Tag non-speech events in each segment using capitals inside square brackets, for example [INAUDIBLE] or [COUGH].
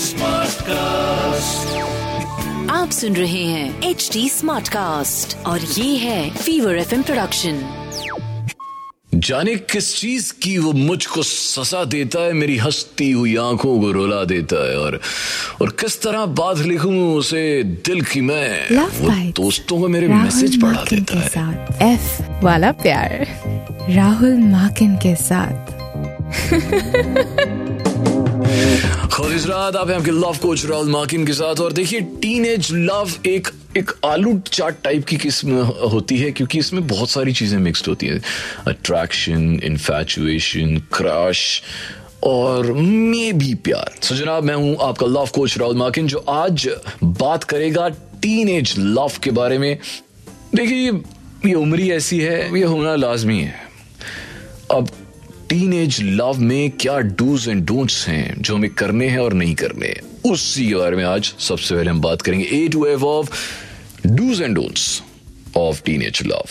Smart cast आप सुन रहे हैं एच डी स्मार्ट कास्ट और ये है फीवर एफ़ प्रोडक्शन जाने किस चीज़ की वो मुझको सजा देता है मेरी हंसती हुई आँखों को रुला देता है और और किस तरह बात लिखूं उसे दिल की मैं वो दोस्तों को मेरे मैसेज पढ़ा देता है। साथ एफ़ वाला प्यार। राहुल माकिन के साथ। [LAUGHS] खुश रात आप आपके लव कोच राहुल माकिन के साथ। और देखिए टीन एज लव एक एक आलू चाट टाइप की किस्म होती है, क्योंकि इसमें बहुत सारी चीज़ें मिक्स्ड होती हैं। अट्रैक्शन इन्फैचुएशन क्रश और मे भी प्यार। सो जनाब, मैं हूँ आपका लव कोच राहुल माकिन, जो आज बात करेगा टीन एज लव के बारे में। देखिए, ये उम्र ऐसी है, ये होना लाजमी है। अब टीन एज लव में क्या डूज एंड डोंट्स हैं जो हमें करने हैं और नहीं करने उसी के बारे में आज सबसे पहले हम बात करेंगे। A to F of dos and don'ts of teenage love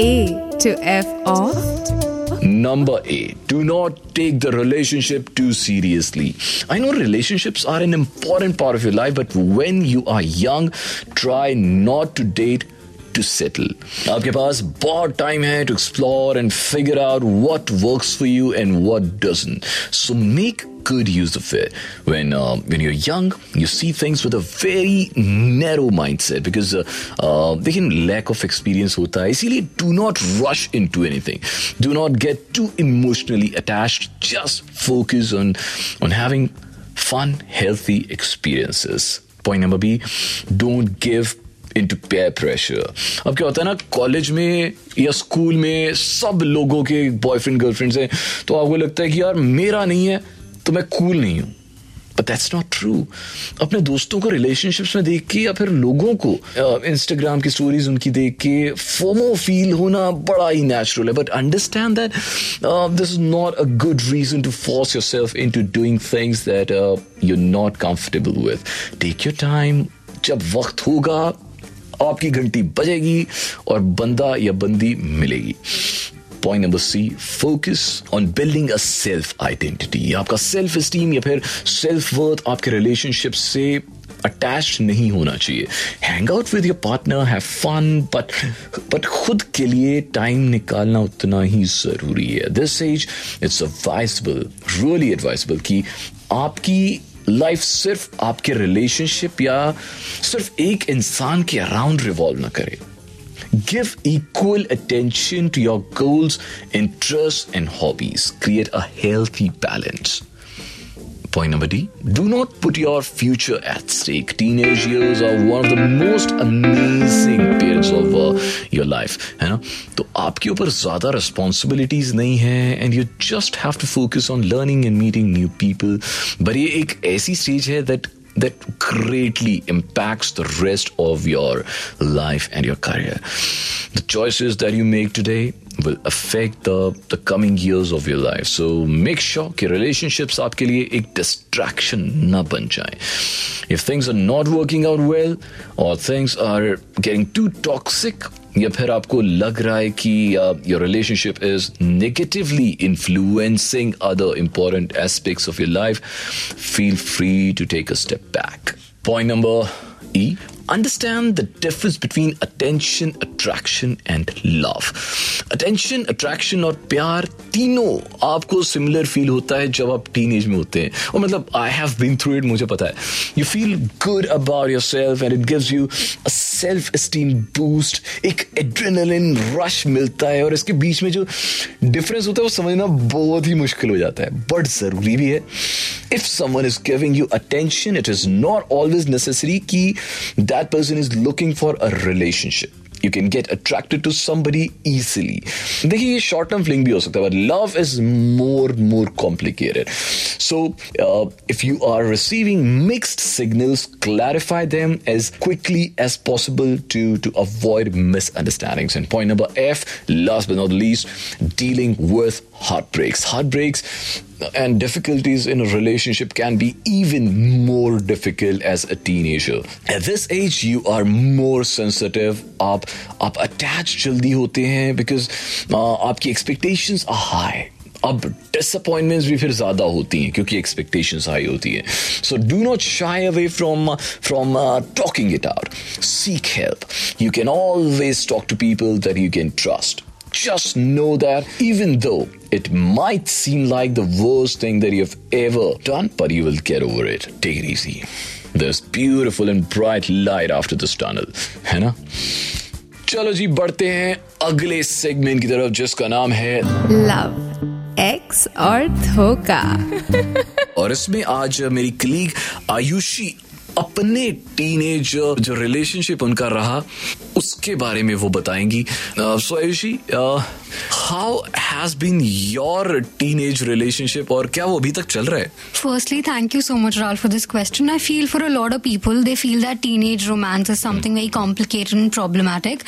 A to F of number A do not take the relationship too seriously I know relationships are an important part of your life but when you are young try not to date to settle. आपके पास बहुत time है to explore and figure out what works for you and what doesn't. So make good use of it. When uh, when you're young, you see things with a very narrow mindset because uh, uh, देखिए lack of experience होता है इसीलिए do not rush into anything. Do not get too emotionally attached. Just focus on on having fun, healthy experiences. Point number B, don't give into peer pressure. अब क्या होता है ना college में या स्कूल में सब लोगों के बॉयफ्रेंड गर्लफ्रेंड्स हैं तो आपको लगता है कि यार, मेरा नहीं है तो मैं कूल नहीं हूँ। बट दैट्स नॉट ट्रू अपने दोस्तों को रिलेशनशिप्स में देख के या फिर लोगों को इंस्टाग्राम की स्टोरीज उनकी देख के, फोमो फील होना बड़ा ही नेचुरल है। But understand that this is not a good reason to force yourself into doing things that you not comfortable with take your time जब वक्त होगा आपकी घंटी बजेगी और बंदा या बंदी मिलेगी। Point number C focus on building a self identity आपका सेल्फ स्टीम या फिर सेल्फ वर्थ आपके रिलेशनशिप से अटैच नहीं होना चाहिए। Hang out with your partner have fun but but खुद के लिए टाइम निकालना उतना ही ज़रूरी है। This age it's advisable really advisable कि आपकी लाइफ सिर्फ़ आपके रिलेशनशिप या सिर्फ़ एक इंसान के अराउंड रिवॉल्व ना करे। Give equal attention to your goals interest and hobbies create a healthy balance Point number D do not put your future at stake. Teenage years are one of the most amazing periods of uh, your life. है ना तो आपके ऊपर ज्यादा responsibilities नहीं है and you just have to focus on learning and meeting new people but ये एक ऐसी स्टेज है that that greatly impacts the rest of your life and your career. The choices that you make today will affect the, the coming years of your life. So make sure कि relationships आपके लिए एक distraction ना बन जाए. If things are not working out well or things are getting too toxic, या फिर आपको लग रहा है कि your relationship is negatively influencing other important aspects of your life feel free to take a step back point number E understand the difference between attention, attraction, and love. Attention, attraction और प्यार तीनों आपको similar feel होता है जब आप teenage में होते हैं। और मतलब I have been through it मुझे पता है। You feel good about yourself and it gives you self esteem boost एक एड्रेनलिन रश मिलता है और इसके बीच में जो डिफरेंस होता है, वो समझना बहुत ही मुश्किल हो जाता है बट ज़रूरी भी है if someone is giving you attention it is not always necessary कि that person is looking for a relationship. You can get attracted to somebody easily. देखिए ये शॉर्ट टर्म फ्लिंग भी हो सकता है but love is more more complicated so if you are receiving mixed signals clarify them as quickly as possible to to avoid misunderstandings and point number f last but not least dealing with heartbreaks heartbreaks and difficulties in a relationship can be even more difficult as a teenager. At this age, you are more sensitive. आप आप attached जल्दी होते हैं because uh, आपकी expectations are high. अब disappointments भी फिर ज्यादा होती हैं क्योंकि एक्सपेक्टेशंस हाई होती है so do not shy away from from talking it out seek help you can always talk to people that you can trust just know that even though it might seem like the worst thing that you've ever done, but you will get over it. Take it easy. There's beautiful and bright light after this tunnel, है ना? चलो जी बढ़ते हैं अगले segment की तरफ जिसका नाम है लव एक्स और धोखा [LAUGHS] और इसमें आज मेरी कलीग आयुषी अपने टीनेज जो रिलेशनशिप उनका रहा उसके बारे में वो बताएँगी so Ayushi how has been your teenage relationship और क्या वो अभी तक चल रहा है you so much, Ralph, for this question. I feel for a lot of people, they feel that teenage romance is something very complicated and problematic.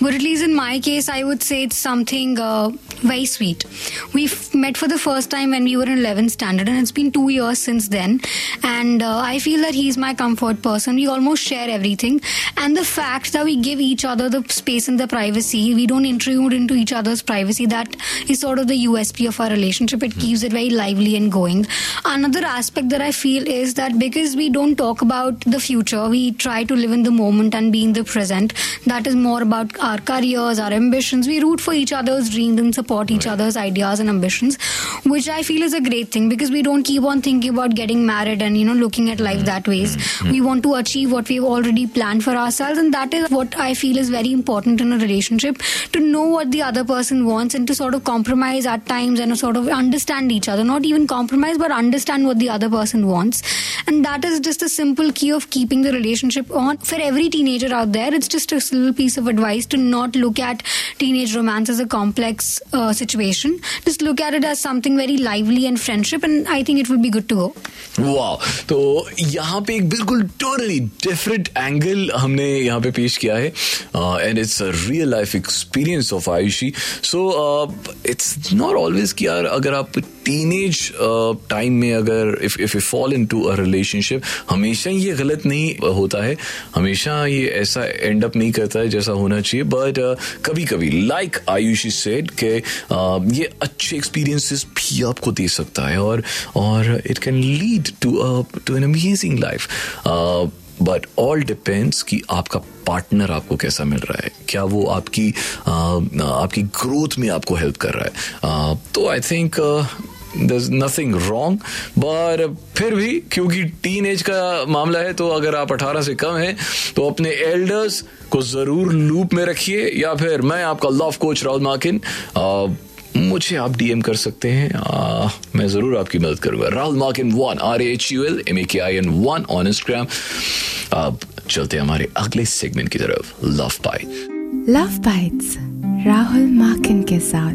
But at least in my case, I would say it's something uh, very sweet. We met for the first time when we were in 11th standard, and it's been two years since then. And uh, I feel that he's my comfort person. We almost share everything. And the fact that we give each other the space and the privacy, we don't intrude into each other's privacy, that is sort of the USP of our relationship. It keeps it very lively and going. Another aspect that I feel is that because we don't talk about the future, we try to live in the moment and be in the present. That is more about our careers, our ambitions. We root for each other's dreams and support each other's ideas and ambitions, which I feel is a great thing because we don't keep on thinking about getting married and you know looking at life that ways. We want to achieve what we've already planned for ourselves, and that is what I feel is very important in a relationship to know what the other person wants and to sort of compromise at times and sort of understand each other. Not even compromise, but understand what the other person wants. And that is just a simple key of keeping the relationship on. For every teenager out there, it's just a little piece of advice to not look at teenage romance as a complex uh, situation. Just look at it as something very lively and friendship and I think it would be good to go वाह तो यहाँ पे एक बिल्कुल totally different angle हमने यहाँ पे पेश किया है and it's a real life experience of Ayushi so it's not always कि यार अगर आप टीनेज टाइम में अगर if if you fall into a relationship हमेशा ये गलत नहीं होता है। हमेशा ये ऐसा एंड अप नहीं करता है जैसा होना चाहिए। बट कभी कभी लाइक आयुषी सेड के uh, ये अच्छे एक्सपीरियंसेस भी आपको दे सकता है और और it can lead to to an amazing life but all depends कि आपका पार्टनर आपको कैसा मिल रहा है। क्या वो आपकी आ, आपकी ग्रोथ में आपको हेल्प कर रहा है। आ, तो I think there's nothing wrong but फिर भी क्योंकि टीन एज का मामला है तो अगर आप 18 से कम हैं तो अपने एल्डर्स को ज़रूर लूप में रखिए या फिर मैं आपका लव कोच राहुल माकिन मुझे आप डीएम कर सकते हैं आ, मैं ज़रूर आपकी मदद करूँगा। Rahul Makin one R H U L M A K I N one on Instagram अब चलते हैं हमारे अगले सेगमेंट की तरफ़ love bite love bites Rahul Makin के साथ।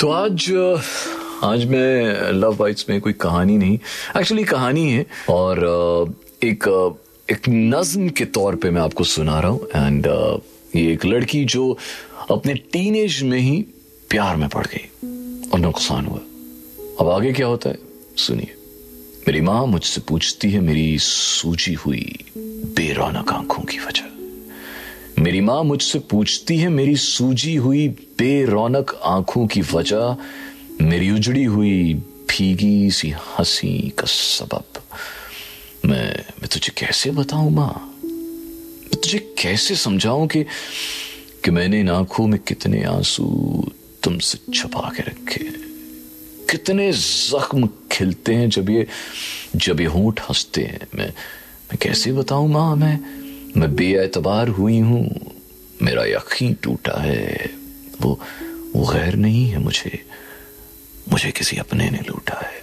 तो आज आज मैं लव बाइट्स में कोई कहानी नहीं एक्चुअली कहानी है और एक एक नज्म के तौर पे मैं आपको सुना रहा हूँ एंड ये एक लड़की जो अपने टीनेज में ही प्यार में पड़ गई और नुकसान हुआ। अब आगे क्या होता है? सुनिए। मेरी माँ मुझसे पूछती है, मेरी सूजी हुई बेरौनक आँखों की वजह। मेरी माँ मुझसे पूछती है, मेरी सूजी हुई बेरौनक आँखों की वजह मेरी उजड़ी हुई भीगी सी हँसी का सबब। मैं मैं तुझे कैसे बताऊँ, माँ? मैं तुझे कैसे समझाऊं कि कि मैंने इन आँखों में कितने आँसू तुमसे छुपा के रखे कितने जख्म खिलते हैं जब ये जब ये होंठ हँसते हैं? मैं मैं कैसे बताऊँ, माँ? मैं मैं बेएतबार हुई हूँ। मेरा यकीन टूटा है। वो वो गैर नहीं है मुझे। मुझे किसी अपने ने लूटा है।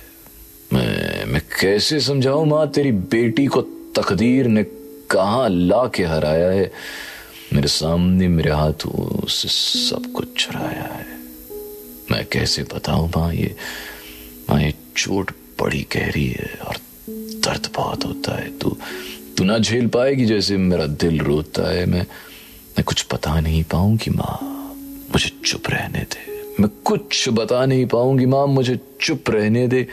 मैं मैं कैसे समझाऊं माँ, तेरी बेटी को तकदीर ने कहा ला के हराया है? मेरे सामने मेरे हाथों से सब कुछ चुराया है। मैं कैसे बताऊँ माँ, ये माँ, ये चोट बड़ी गहरी है और दर्द बहुत होता है। तू तू ना झेल पाएगी जैसे मेरा दिल रोता है। मैं मैं कुछ बता नहीं पाऊँगी माँ, मुझे चुप रहने दे। मैं कुछ बता नहीं पाऊँगी। माँ, मुझे चुप रहने दे।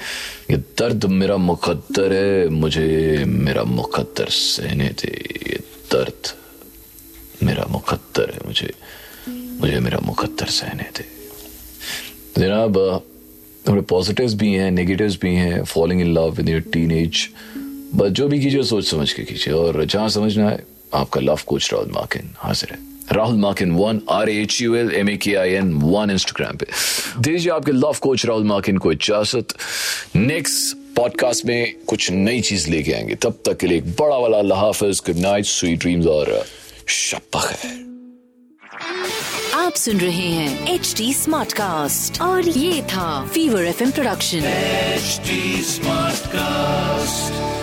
ये दर्द मेरा मुकद्दर है। मुझे मेरा मुकद्दर सहने दे। ये दर्द मेरा मुकद्दर है। मुझे मुझे मेरा मुकद्दर सहने दे। जनाब, थोड़े पॉजिटिव्स भी हैं नेगेटिव्स भी हैं। Falling in love in your teenage बस जो भी कीजिए सोच समझ के कीजिए। और जहाँ समझना है, आपका लव कोच राहुल माकिन हाजिर है। Rahul Makin one R H U L M A K I N one Instagram पे। दीजिए आपके लव कोच राहुल माकिन को इजाज़त। नेक्स्ट पॉडकास्ट में कुछ नई चीज़ लेके आएँगे। तब तक के लिए एक बड़ा वाला अल्लाह हाफिज। गुड नाइट स्वीट ड्रीम्स और शब खैर। आप सुन रहे हैं एच डी स्मार्ट कास्ट और ये था Fever F production HD Smartcast.